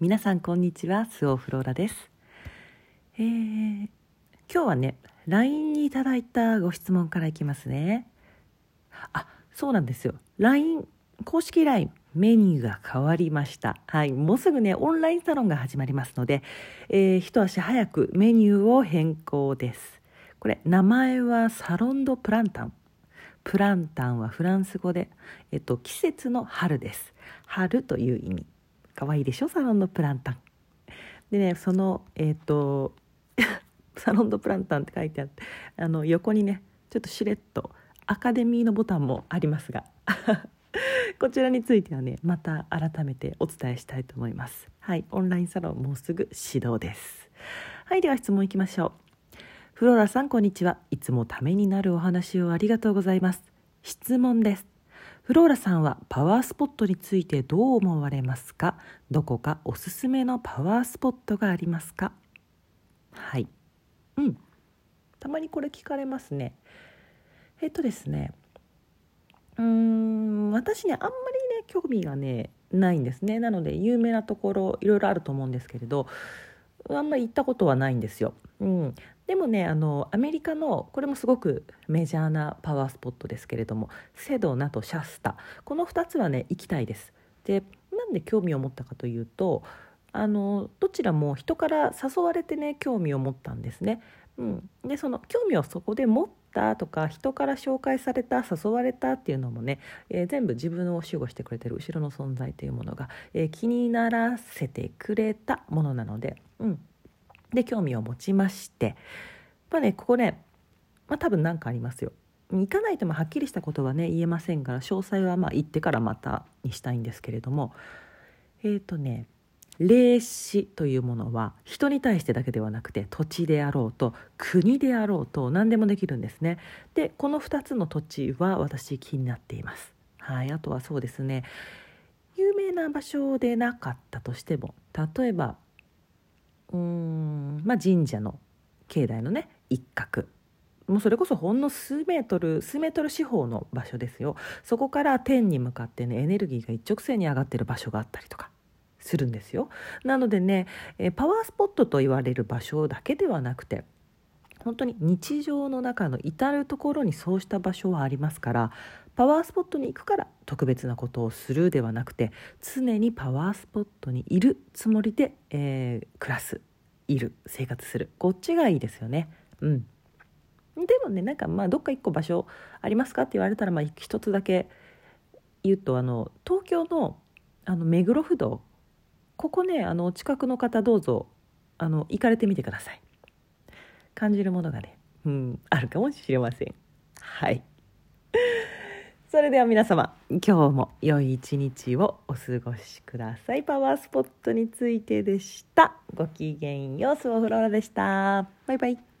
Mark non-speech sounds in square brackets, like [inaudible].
皆さんこんにちはスオフローラです、えー、今日はね LINE にいただいたご質問からいきますねあそうなんですよ LINE 公式 LINE メニューが変わりました。はい。もうすぐね、オンラインサロンが始まりますので、えー、一足早くメニューを変更です。これ、名前はサロンドプランタン。プランタンはフランス語で、えっと、季節の春です。春という意味。かわいでしょ？サロンのプランタン。でねそのえっ、ー、とサロンのプランタンって書いてあってあの横にねちょっとしれっとアカデミーのボタンもありますが [laughs] こちらについてはねまた改めてお伝えしたいと思います。はいオンラインサロンもうすぐ始動です。はいでは質問いきましょう。フローラさんこんにちは。いつもためになるお話をありがとうございます。質問です。フローラさんはパワースポットについてどう思われますか？どこかおすすめのパワースポットがありますか？はい。うん。たまにこれ聞かれますね。えっとですね。うーん私ねあんまりね興味がねないんですね。なので有名なところいろいろあると思うんですけれど。あんまり行ったことはないんですよ。うん、でもねあのアメリカのこれもすごくメジャーなパワースポットですけれどもセドナとシャスタこの2つはね行きたいです。でなんで興味を持ったかというとあのどちらも人から誘われてね興味を持ったんですね。うん、でその興味をそこで持ったとか人から紹介された誘われたっていうのもね、えー、全部自分を守護してくれてる後ろの存在というものが、えー、気にならせてくれたものなので、うん、で興味を持ちまして。まあねここね、まあ、多分何かありますよ。行かないともはっきりしたことはね言えませんから詳細はまあ言ってからまたにしたいんですけれども。えっ、ー、とね霊視というものは人に対してだけではなくて土地であろうと国であろうと何でもできるんですね。でこの2つの土地は私気になっています。はい、あとはそうですね有名な場所でなかったとしても例えばうーん、まあ、神社の境内のね一角もうそれこそほんの数メートル数メートル四方の場所ですよそこから天に向かってねエネルギーが一直線に上がってる場所があったりとかするんですよ。なのでねパワースポットと言われる場所だけではなくて本当に日常の中の至る所にそうした場所はありますからパワースポットに行くから特別なことをするではなくて常にパワースポットにいるつもりで、えー、暮らすいる生活するこっちがいいですよね。うん。でもねなんかまあどっか一個場所ありますかって言われたらまあ一つだけ言うとあの東京のあの目黒不動ここねあの近くの方どうぞあの行かれてみてください。感じるものがねうんあるかもしれません。はい。それでは皆様今日も良い一日をお過ごしください。パワースポットについてでした。ごきげんようスオフローラでした。バイバイ。